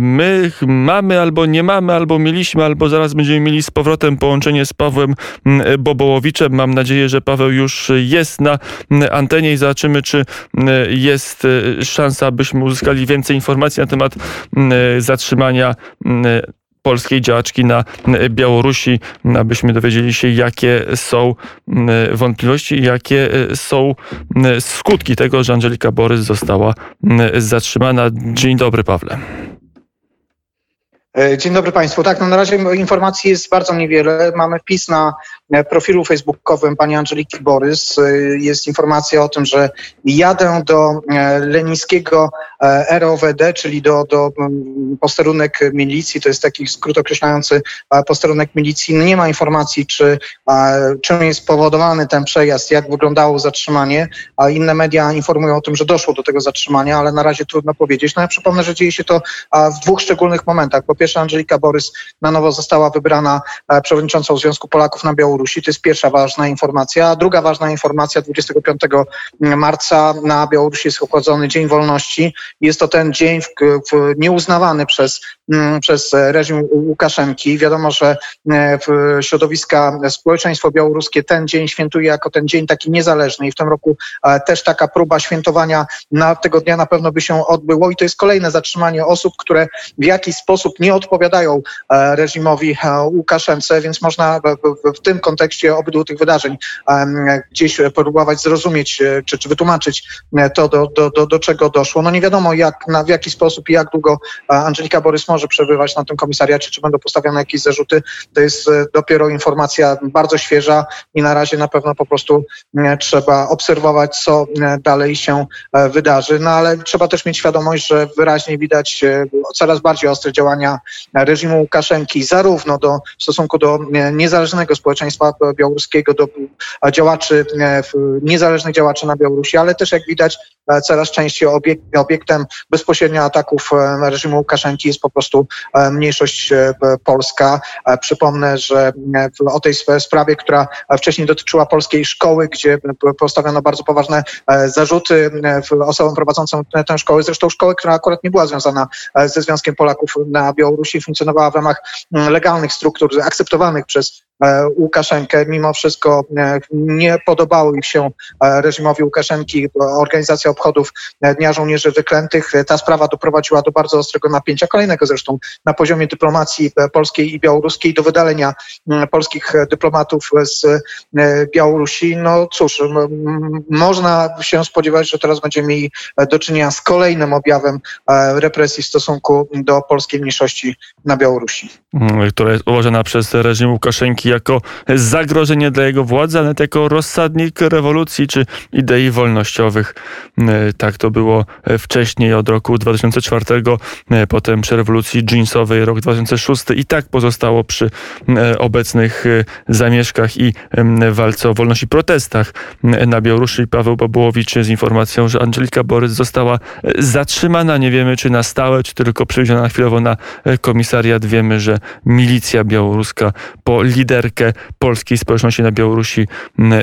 My mamy albo nie mamy, albo mieliśmy, albo zaraz będziemy mieli z powrotem połączenie z Pawłem Bobołowiczem. Mam nadzieję, że Paweł już jest na antenie i zobaczymy, czy jest szansa, abyśmy uzyskali więcej informacji na temat zatrzymania polskiej działaczki na Białorusi, abyśmy dowiedzieli się, jakie są wątpliwości i jakie są skutki tego, że Angelika Borys została zatrzymana. Dzień dobry, Pawle. E, dzień dobry Państwu. Tak, no na razie informacji jest bardzo niewiele. Mamy wpis na profilu facebookowym pani Angeliki Borys. E, jest informacja o tym, że jadę do lenińskiego ROWD, czyli do, do posterunek milicji. To jest taki skrót określający posterunek milicji. Nie ma informacji, czy, czym jest spowodowany ten przejazd, jak wyglądało zatrzymanie. A inne media informują o tym, że doszło do tego zatrzymania, ale na razie trudno powiedzieć. No ja przypomnę, że dzieje się to w dwóch szczególnych momentach. Po pierwsze Angelika Borys na nowo została wybrana e, przewodniczącą Związku Polaków na Białorusi. To jest pierwsza ważna informacja. Druga ważna informacja 25 marca na Białorusi jest obchodzony Dzień Wolności. Jest to ten dzień w, w, nieuznawany przez, przez reżim Łukaszenki. Wiadomo, że e, środowiska, społeczeństwo białoruskie ten dzień świętuje jako ten dzień taki niezależny i w tym roku e, też taka próba świętowania na tego dnia na pewno by się odbyło i to jest kolejne zatrzymanie osób, które w jakiś sposób nie odpowiadają e, reżimowi Łukaszence, więc można w, tym kontekście obydwu tych wydarzeń gdzieś próbować zrozumieć czy, czy wytłumaczyć to, do, do, do, do czego doszło. No nie wiadomo jak, na, w jaki sposób i jak długo Angelika Borys może przebywać na tym komisariacie, czy będą postawione jakieś zarzuty. To jest dopiero informacja bardzo świeża i na razie na pewno po prostu trzeba obserwować, co dalej się wydarzy. No ale trzeba też mieć świadomość, że wyraźnie widać coraz bardziej ostre działania reżimu Łukaszenki, zarówno do, w stosunku do e, niezależnego społeczeństwa białoruskiego, do działaczy, e, niezależnych działaczy na Białorusi, ale też jak widać e, coraz częściej obiek, obiektem bezpośrednio ataków reżimu Łukaszenki jest po prostu mniejszość polska. Przypomnę, że o tej sprawie, która wcześniej dotyczyła polskiej szkoły, gdzie postawiono bardzo poważne zarzuty osobom prowadzącym tę szkołę, zresztą szkołę, która akurat nie była związana ze Związkiem Polaków na Białorusi, funkcjonowała w ramach legalnych struktur akceptowanych przez E, Łukaszenkę. Mimo wszystko e, nie podobało się e, reżimowi Łukaszenki organizacja obchodów Dnia Żołnierzy Wyklętych. Ta sprawa doprowadziła do bardzo ostrego napięcia, kolejnego zresztą na poziomie dyplomacji polskiej i białoruskiej, do wydalenia polskich dyplomatów z Białorusi. No cóż, można się spodziewać, że teraz będziemy mieli do czynienia z kolejnym objawem represji w stosunku do polskiej mniejszości na Białorusi. Która jest uważana przez reżim Łukaszenki jako zagrożenie dla jego władzy, ale jako rozsadnik rewolucji czy idei wolnościowych. E, tak to było wcześniej od roku 2004, e, potem przy rewolucji jeansowej rok 2006 i tak pozostało przy e, obecnych zamieszkach i walce o wolność i protestach na Białorusi. Paweł Babułowicz z informacją, że Angelika Borys została zatrzymana. Nie wiemy, czy na stałe, czy tylko przewieziona chwilowo na komisariat. Wiemy, że milicja białoruska po liderkę polskiej społeczności na Białorusi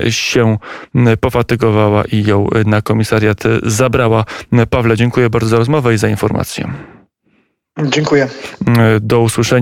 się pofatygowała i ją na komisariat zabrała. Pawle, dziękuję bardzo za rozmowę i za informację. Dziękuję. Do usłyszenia.